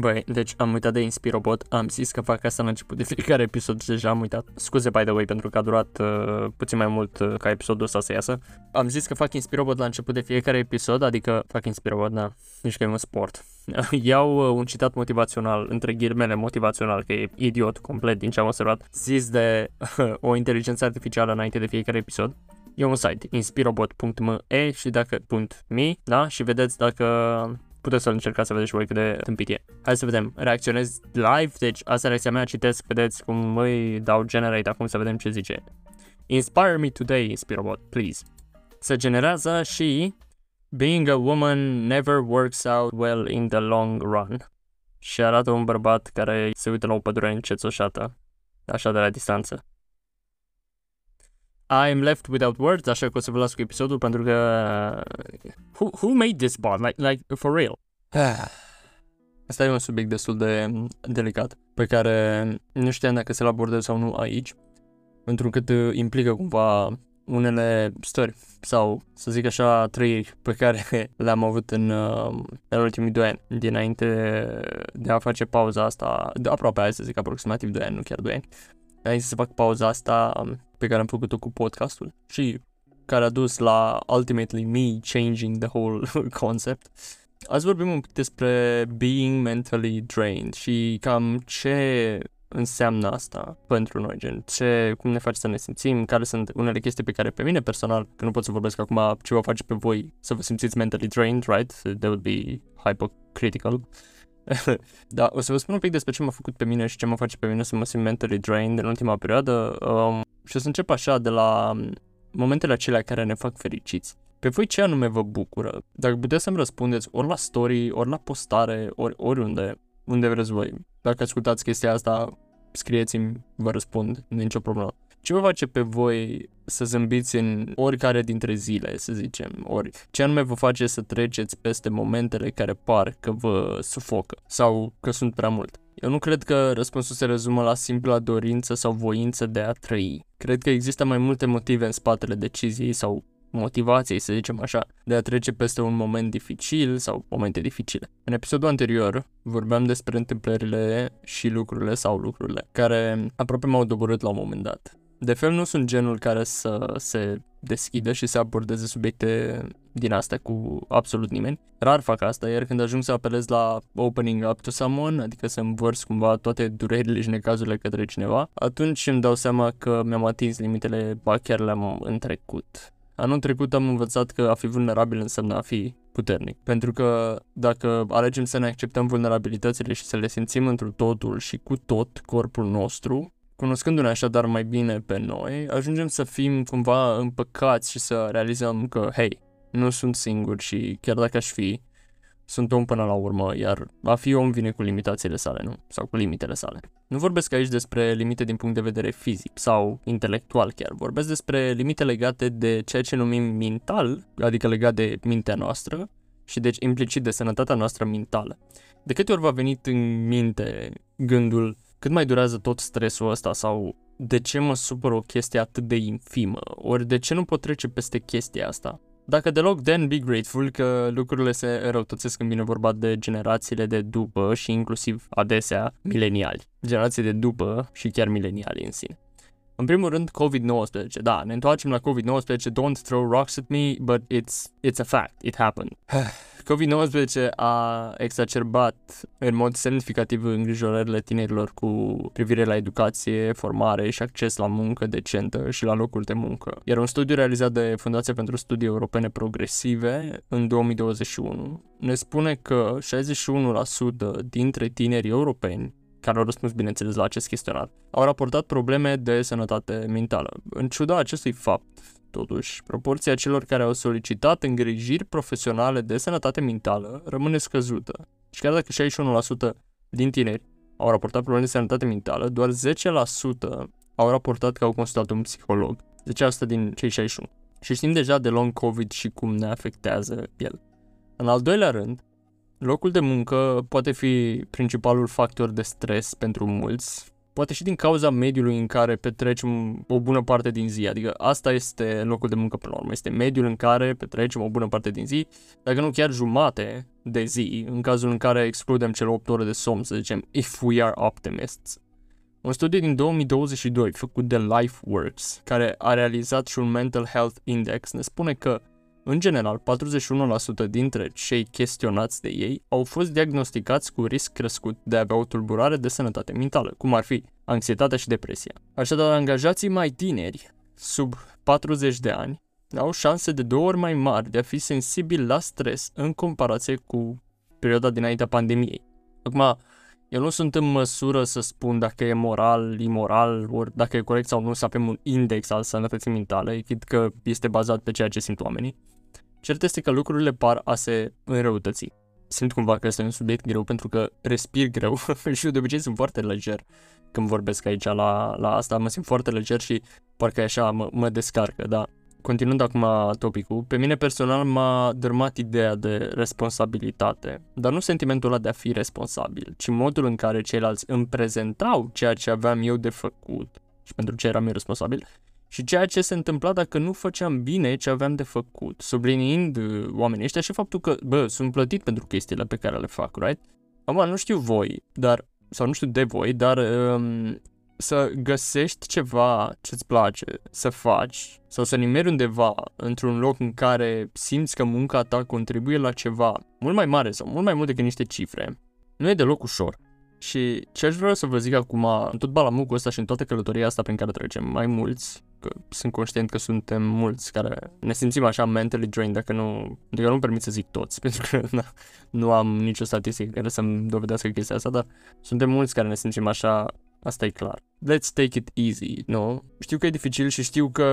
Băi, deci am uitat de Inspirobot, am zis că fac asta la început de fiecare episod și deja am uitat. Scuze, by the way, pentru că a durat uh, puțin mai mult uh, ca episodul ăsta să iasă. Am zis că fac Inspirobot la început de fiecare episod, adică fac Inspirobot, da, nici că e un sport. Iau uh, un citat motivațional, între ghirmele motivațional, că e idiot complet din ce am observat, zis de uh, o inteligență artificială înainte de fiecare episod. E un site, inspirobot.me și dacă .me, da, și vedeți dacă puteți să-l încercați să vedeți și voi cât de tâmpit e. Hai să vedem, reacționez live, deci asta e reacția mea, citesc, vedeți cum îi dau generate acum să vedem ce zice. Inspire me today, Inspirobot, please. Se generează și Being a woman never works out well in the long run. Și arată un bărbat care se uită la o pădure încețoșată, așa de la distanță. I'm left without words, așa că o să vă las cu episodul pentru că... Who, who made this bot? Like, like, for real? Asta e un subiect destul de delicat, pe care nu știam dacă să-l abordez sau nu aici, pentru că te implică cumva unele stări sau, să zic așa, trăiri pe care le-am avut în, în ultimii doi ani, dinainte de a face pauza asta, de aproape, hai să zic, aproximativ doi ani, nu chiar doi ani, înainte să fac pauza asta pe care am făcut-o cu podcastul și care a dus la ultimately me changing the whole concept. Azi vorbim un pic despre being mentally drained și cam ce înseamnă asta pentru noi, gen ce, cum ne face să ne simțim, care sunt unele chestii pe care pe mine personal, că nu pot să vorbesc acum ce vă face pe voi să vă simțiți mentally drained, right? That would be hypocritical. da, o să vă spun un pic despre ce m-a făcut pe mine și ce mă face pe mine să mă simt mentally drained în ultima perioadă um, și o să încep așa de la um, momentele acelea care ne fac fericiți. Pe voi ce anume vă bucură? Dacă puteți să-mi răspundeți ori la story, ori la postare, ori oriunde, unde vreți voi. Dacă ascultați chestia asta, scrieți-mi, vă răspund, nu e nicio problemă. Ce vă face pe voi să zâmbiți în oricare dintre zile, să zicem, ori ce anume vă face să treceți peste momentele care par că vă sufocă sau că sunt prea mult? Eu nu cred că răspunsul se rezumă la simpla dorință sau voință de a trăi. Cred că există mai multe motive în spatele deciziei sau motivației, să zicem așa, de a trece peste un moment dificil sau momente dificile. În episodul anterior vorbeam despre întâmplările și lucrurile sau lucrurile care aproape m-au doborât la un moment dat. De fel nu sunt genul care să se deschidă și să abordeze subiecte din astea cu absolut nimeni. Rar fac asta, iar când ajung să apelez la opening up to someone, adică să învărs cumva toate durerile și necazurile către cineva, atunci îmi dau seama că mi-am atins limitele, ba chiar le-am întrecut. Anul trecut am învățat că a fi vulnerabil înseamnă a fi puternic. Pentru că dacă alegem să ne acceptăm vulnerabilitățile și să le simțim într totul și cu tot corpul nostru, Cunoscându-ne așadar mai bine pe noi, ajungem să fim cumva împăcați și să realizăm că, hei, nu sunt singur și chiar dacă aș fi, sunt om până la urmă, iar a fi om vine cu limitațiile sale, nu? Sau cu limitele sale. Nu vorbesc aici despre limite din punct de vedere fizic sau intelectual chiar, vorbesc despre limite legate de ceea ce numim mental, adică legat de mintea noastră și deci implicit de sănătatea noastră mentală. De câte ori v-a venit în minte gândul cât mai durează tot stresul ăsta sau de ce mă supăr o chestie atât de infimă, ori de ce nu pot trece peste chestia asta. Dacă deloc, then be grateful că lucrurile se răutățesc când vine vorba de generațiile de după și inclusiv adesea mileniali. Generații de după și chiar mileniali în sine. În primul rând, COVID-19. Da, ne întoarcem la COVID-19. Don't throw rocks at me, but it's, it's a fact. It happened. COVID-19 a exacerbat în mod semnificativ îngrijorările tinerilor cu privire la educație, formare și acces la muncă decentă și la locuri de muncă. Iar un studiu realizat de Fundația pentru Studii Europene Progresive în 2021 ne spune că 61% dintre tinerii europeni care au răspuns, bineînțeles, la acest chestionar, au raportat probleme de sănătate mentală. În ciuda acestui fapt, totuși, proporția celor care au solicitat îngrijiri profesionale de sănătate mentală rămâne scăzută. Și chiar dacă 61% din tineri au raportat probleme de sănătate mentală, doar 10% au raportat că au consultat un psiholog. 10% din cei 61. Și știm deja de long COVID și cum ne afectează el. În al doilea rând, Locul de muncă poate fi principalul factor de stres pentru mulți, poate și din cauza mediului în care petrecem o bună parte din zi. Adică asta este locul de muncă până la urmă. Este mediul în care petrecem o bună parte din zi, dacă nu chiar jumate de zi, în cazul în care excludem cele 8 ore de somn, să zicem, if we are optimists. Un studiu din 2022 făcut de LifeWorks, care a realizat și un Mental Health Index, ne spune că, în general, 41% dintre cei chestionați de ei au fost diagnosticați cu risc crescut de a avea o tulburare de sănătate mentală, cum ar fi anxietatea și depresia. Așadar, angajații mai tineri, sub 40 de ani, au șanse de două ori mai mari de a fi sensibili la stres în comparație cu perioada dinaintea pandemiei. Acum, eu nu sunt în măsură să spun dacă e moral, imoral, ori dacă e corect sau nu să avem un index al sănătății mentale, chid că este bazat pe ceea ce simt oamenii. Cert este că lucrurile par a se înrăutăți. Simt cumva că este un subiect greu pentru că respir greu și eu de obicei sunt foarte leger când vorbesc aici la, la asta, mă simt foarte leger și parcă așa mă, mă descarcă, da continuând acum topicul, pe mine personal m-a dărmat ideea de responsabilitate, dar nu sentimentul ăla de a fi responsabil, ci modul în care ceilalți îmi prezentau ceea ce aveam eu de făcut și pentru ce eram eu responsabil și ceea ce se întâmpla dacă nu făceam bine ce aveam de făcut, subliniind uh, oamenii ăștia și faptul că, bă, sunt plătit pentru chestiile pe care le fac, right? Acum, nu știu voi, dar, sau nu știu de voi, dar um, să găsești ceva ce-ți place să faci sau să nimeri undeva într-un loc în care simți că munca ta contribuie la ceva mult mai mare sau mult mai mult decât niște cifre, nu e deloc ușor. Și ce aș vrea să vă zic acum, în tot balamucul ăsta și în toată călătoria asta prin care trecem, mai mulți, că sunt conștient că suntem mulți care ne simțim așa mentally drained, dacă nu, adică nu permit să zic toți, pentru că na, nu am nicio statistică care să-mi dovedească chestia asta, dar suntem mulți care ne simțim așa Asta e clar. Let's take it easy, nu? Știu că e dificil și știu că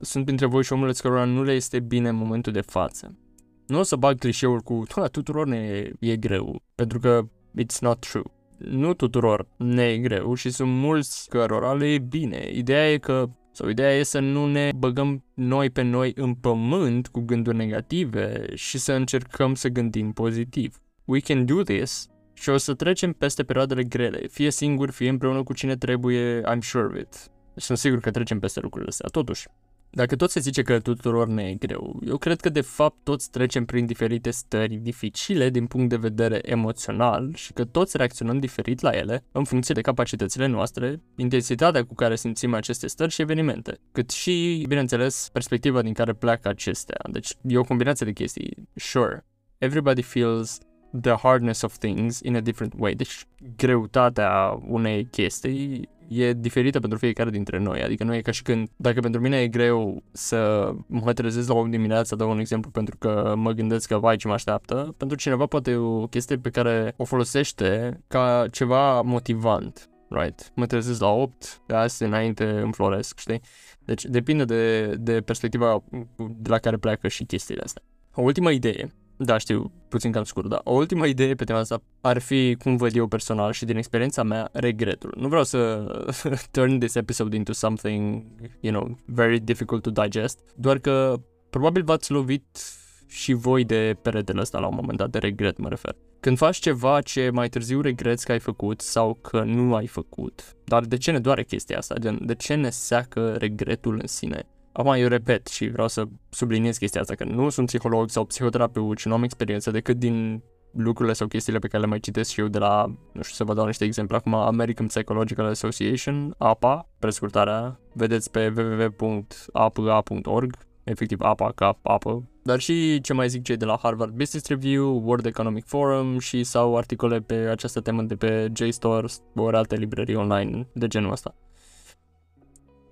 sunt printre voi și omuleți cărora nu le este bine în momentul de față. Nu o să bag clișeuri cu tuturor ne e greu, pentru că it's not true. Nu tuturor ne e greu și sunt mulți cărora le e bine. Ideea e că sau ideea e să nu ne băgăm noi pe noi în pământ cu gânduri negative și să încercăm să gândim pozitiv. We can do this și o să trecem peste perioadele grele, fie singur, fie împreună cu cine trebuie, I'm sure of it. Sunt sigur că trecem peste lucrurile astea, totuși. Dacă tot se zice că tuturor ne e greu, eu cred că de fapt toți trecem prin diferite stări dificile din punct de vedere emoțional și că toți reacționăm diferit la ele în funcție de capacitățile noastre, intensitatea cu care simțim aceste stări și evenimente, cât și, bineînțeles, perspectiva din care pleacă acestea. Deci e o combinație de chestii. Sure, everybody feels the hardness of things in a different way. Deci greutatea unei chestii e diferită pentru fiecare dintre noi. Adică nu e ca și când, dacă pentru mine e greu să mă trezesc la o dimineață, dau un exemplu pentru că mă gândesc că vai ce mă așteaptă, pentru cineva poate e o chestie pe care o folosește ca ceva motivant. Right. Mă trezesc la 8, de azi înainte înfloresc, știi? Deci depinde de, de perspectiva de la care pleacă și chestiile astea. O ultimă idee da, știu, puțin cam scurt, dar o ultimă idee pe tema asta ar fi, cum văd eu personal și din experiența mea, regretul. Nu vreau să turn this episode into something, you know, very difficult to digest, doar că probabil v-ați lovit și voi de peretele ăsta la un moment dat, de regret mă refer. Când faci ceva ce mai târziu regreți că ai făcut sau că nu ai făcut, dar de ce ne doare chestia asta? de ce ne seacă regretul în sine? Acum eu repet și vreau să subliniez chestia asta, că nu sunt psiholog sau psihoterapeut și nu am experiență decât din lucrurile sau chestiile pe care le mai citesc și eu de la, nu știu să vă dau niște exemple acum, American Psychological Association, APA, prescurtarea, vedeți pe www.apa.org, efectiv APA ca apă, dar și ce mai zic cei de la Harvard Business Review, World Economic Forum și sau articole pe această temă de pe JSTOR ori alte librării online de genul ăsta.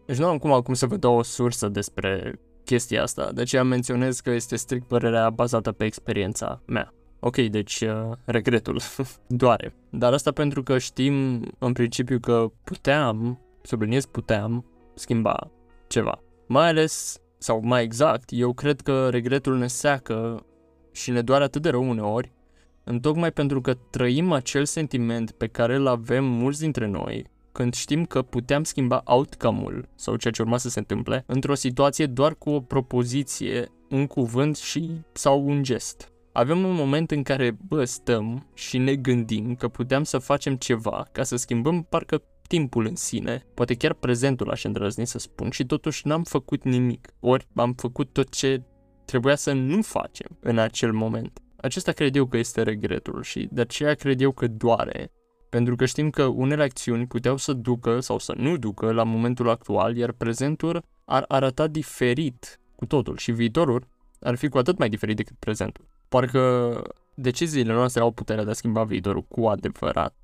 Deci nu am cum acum să vă dau o sursă despre chestia asta, de aceea menționez că este strict părerea bazată pe experiența mea. Ok, deci uh, regretul doare. Dar asta pentru că știm în principiu că puteam, subliniez puteam, schimba ceva. Mai ales, sau mai exact, eu cred că regretul ne seacă și ne doare atât de rău uneori, întocmai pentru că trăim acel sentiment pe care îl avem mulți dintre noi când știm că puteam schimba outcome-ul sau ceea ce urma să se întâmple într-o situație doar cu o propoziție, un cuvânt și sau un gest. Avem un moment în care, bă, stăm și ne gândim că puteam să facem ceva ca să schimbăm parcă timpul în sine, poate chiar prezentul aș îndrăzni să spun și totuși n-am făcut nimic, ori am făcut tot ce trebuia să nu facem în acel moment. Acesta cred eu că este regretul și de aceea cred eu că doare. Pentru că știm că unele acțiuni puteau să ducă sau să nu ducă la momentul actual, iar prezentul ar arăta diferit cu totul și viitorul ar fi cu atât mai diferit decât prezentul. Parcă deciziile noastre au puterea de a schimba viitorul cu adevărat.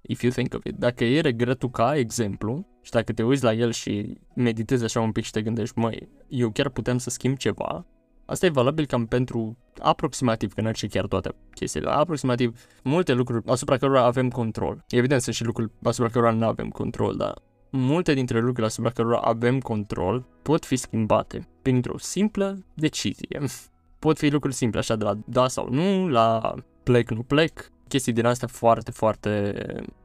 If you think of it. Dacă e regretul ca exemplu și dacă te uiți la el și meditezi așa un pic și te gândești, măi, eu chiar putem să schimb ceva, Asta e valabil cam pentru aproximativ, că nu ce chiar toate chestiile, aproximativ multe lucruri asupra cărora avem control. Evident, sunt și lucruri asupra cărora nu avem control, dar multe dintre lucrurile asupra cărora avem control pot fi schimbate printr-o simplă decizie. Pot fi lucruri simple, așa de la da sau nu, la plec, nu plec, chestii din astea foarte, foarte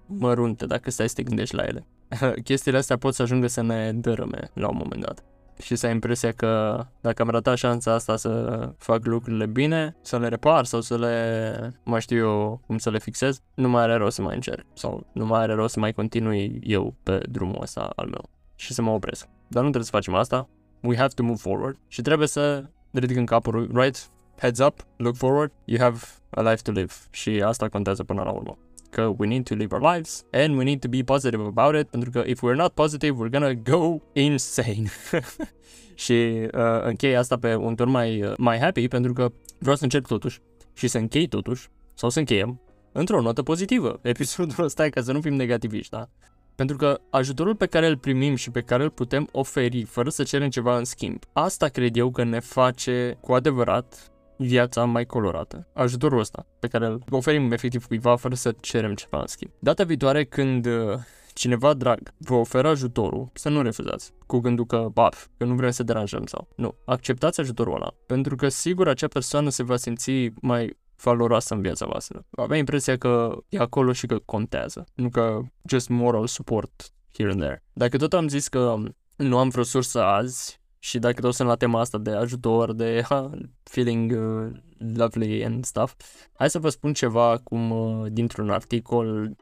mărunte, dacă stai să te gândești la ele. Chestiile astea pot să ajungă să ne dărâme la un moment dat și să ai impresia că dacă am ratat șansa asta să fac lucrurile bine, să le repar sau să le, mai știu eu cum să le fixez, nu mai are rost să mai încerc sau nu mai are rost să mai continui eu pe drumul ăsta al meu și să mă opresc. Dar nu trebuie să facem asta, we have to move forward și trebuie să ridicăm capul, right? Heads up, look forward, you have a life to live și asta contează până la urmă că we need to live our lives and we need to be positive about it pentru că if we're not positive, we're gonna go insane. și uh, închei asta pe un tur mai, uh, mai happy pentru că vreau să încerc totuși și să închei totuși sau să încheiem într-o notă pozitivă episodul ăsta ca să nu fim negativiști, da? Pentru că ajutorul pe care îl primim și pe care îl putem oferi fără să cerem ceva în schimb, asta cred eu că ne face cu adevărat viața mai colorată. Ajutorul ăsta pe care îl oferim efectiv cuiva fără să cerem ceva în schimb. Data viitoare când uh, cineva drag vă oferă ajutorul, să nu refuzați cu gândul că, baf, că nu vrem să deranjăm sau... Nu, acceptați ajutorul ăla, pentru că sigur acea persoană se va simți mai valoroasă în viața voastră. Avea impresia că e acolo și că contează, nu că just moral support here and there. Dacă tot am zis că nu am vreo sursă azi, și dacă tot sunt la tema asta de ajutor, de ha, feeling uh, lovely and stuff, hai să vă spun ceva acum uh, dintr-un articol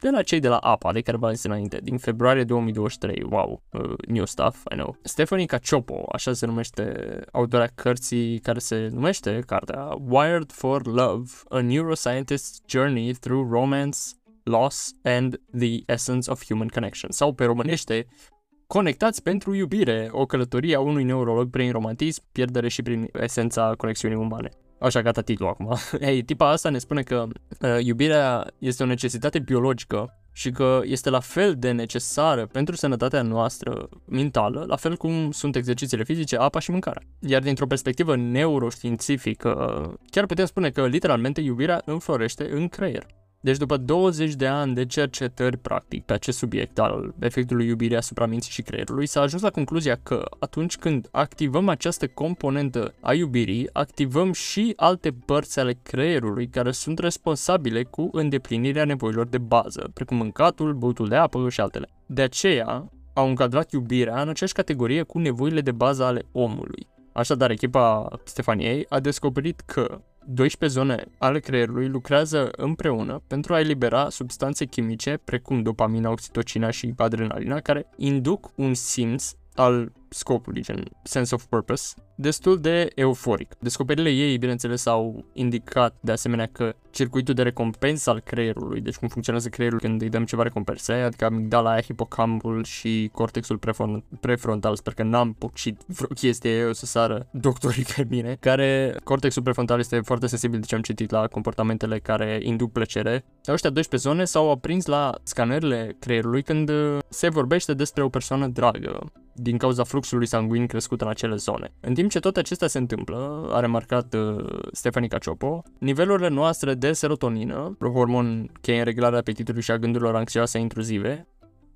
de la cei de la APA, de care v-am zis înainte, din februarie 2023, wow, uh, new stuff, I know. Stephanie Cacioppo, așa se numește autora cărții care se numește cartea Wired for Love, a neuroscientist's journey through romance, loss and the essence of human connection. Sau pe românește, Conectați pentru iubire, o călătorie a unui neurolog prin romantism, pierdere și prin esența conexiunii umane. Așa gata titlul acum. Ei, tipa asta ne spune că uh, iubirea este o necesitate biologică și că este la fel de necesară pentru sănătatea noastră mentală, la fel cum sunt exercițiile fizice, apa și mâncarea. Iar dintr-o perspectivă neuroștiințifică, chiar putem spune că literalmente iubirea înflorește în creier. Deci după 20 de ani de cercetări practic pe acest subiect al efectului iubirii asupra minții și creierului, s-a ajuns la concluzia că atunci când activăm această componentă a iubirii, activăm și alte părți ale creierului care sunt responsabile cu îndeplinirea nevoilor de bază, precum mâncatul, băutul de apă și altele. De aceea, au încadrat iubirea în aceeași categorie cu nevoile de bază ale omului. Așadar, echipa Stefaniei a descoperit că 12 zone ale creierului lucrează împreună pentru a elibera substanțe chimice precum dopamina, oxitocina și adrenalina care induc un simț al scopului, gen sense of purpose, destul de euforic. Descoperirile ei, bineînțeles, au indicat de asemenea că circuitul de recompensă al creierului, deci cum funcționează creierul când îi dăm ceva recompense, adică amigdala, hipocampul și cortexul prefrontal, sper că n-am pocit vreo chestie eu să sară doctorii pe mine, care cortexul prefrontal este foarte sensibil de ce am citit la comportamentele care induc plăcere. Ăștia 12 zone s-au aprins la scanerele creierului când se vorbește despre o persoană dragă din cauza fluxului sanguin crescut în acele zone. În timp ce tot acestea se întâmplă, a remarcat uh, Stefanie Caciopo, nivelurile noastre de serotonină, hormon cheie în reglarea apetitului și a gândurilor anxioase intruzive,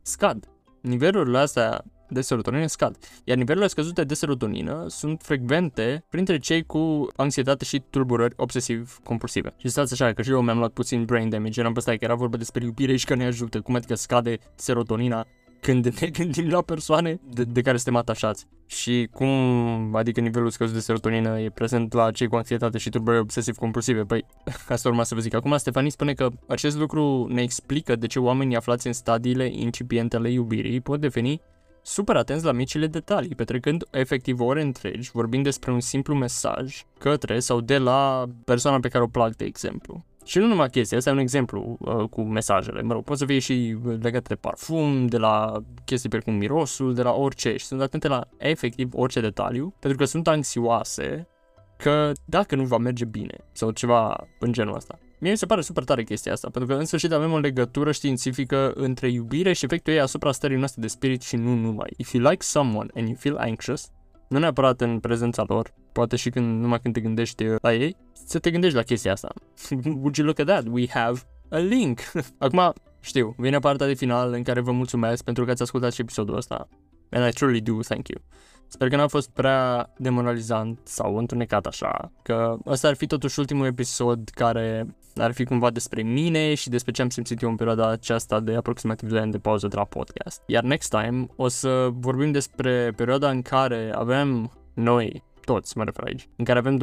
scad. Nivelurile astea de serotonină scad, iar nivelurile scăzute de serotonină sunt frecvente printre cei cu anxietate și tulburări obsesiv-compulsive. Și stați așa, că și eu mi-am luat puțin brain damage, eram pe stai că era vorba despre iubire și că ne ajută, cum adică scade serotonina când ne gândim la persoane de, de care suntem atașați și cum, adică nivelul scăzut de serotonină e prezent la cei cu anxietate și tulburări obsesiv-compulsive. Păi, asta urma să vă zic. Acum, Stefanie spune că acest lucru ne explică de ce oamenii aflați în stadiile incipiente ale iubirii pot deveni super atenți la micile detalii, petrecând efectiv ore întregi vorbind despre un simplu mesaj către sau de la persoana pe care o plac, de exemplu. Și nu numai chestia, asta e un exemplu uh, cu mesajele, mă rog, pot să fie și legate de parfum, de la chestii precum mirosul, de la orice și sunt atente la efectiv orice detaliu, pentru că sunt anxioase că dacă nu va merge bine sau ceva în genul ăsta. Mie mi se pare super tare chestia asta, pentru că în sfârșit avem o legătură științifică între iubire și efectul ei asupra stării noastre de spirit și nu numai. If you like someone and you feel anxious, nu neapărat în prezența lor, poate și când, numai când te gândești la ei, să te gândești la chestia asta. Would you look at that? We have a link. Acum, știu, vine partea de final în care vă mulțumesc pentru că ați ascultat și episodul ăsta. And I truly do thank you. Sper că n-a fost prea demoralizant sau întunecat așa, că ăsta ar fi totuși ultimul episod care ar fi cumva despre mine și despre ce am simțit eu în perioada aceasta de aproximativ 2 ani de pauză de la podcast. Iar next time o să vorbim despre perioada în care avem noi toți mă refer aici, în care avem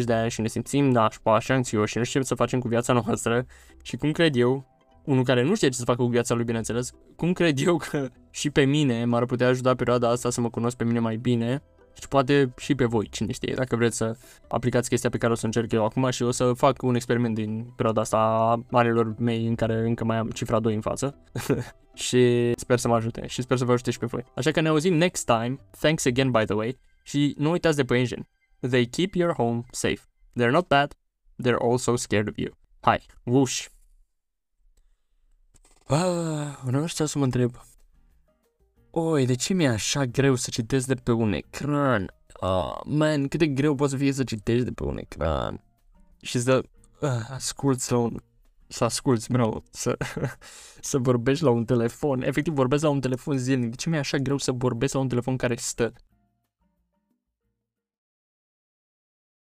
20-30 de ani și ne simțim nașpa și anxioși și nu știm ce să facem cu viața noastră și cum cred eu, unul care nu știe ce să facă cu viața lui, bineînțeles, cum cred eu că și pe mine m-ar putea ajuta perioada asta să mă cunosc pe mine mai bine și poate și pe voi, cine știe, dacă vreți să aplicați chestia pe care o să încerc eu acum și o să fac un experiment din perioada asta a anilor mei în care încă mai am cifra 2 în față și sper să mă ajute și sper să vă ajute și pe voi. Așa că ne auzim next time, thanks again by the way și nu uitați de păinjen. They keep your home safe. They're not bad, they're also scared of you. Hai, whoosh! Ah, vreau să mă întreb, Oi, de ce mi-e așa greu să citesc de pe un ecran? Ah, man, cât de greu poate să fie să citești de pe un ecran. Și să uh, asculti la un... Să asculti, bro, să, să vorbești la un telefon. Efectiv, vorbesc la un telefon zilnic. De ce mi-e așa greu să vorbesc la un telefon care stă?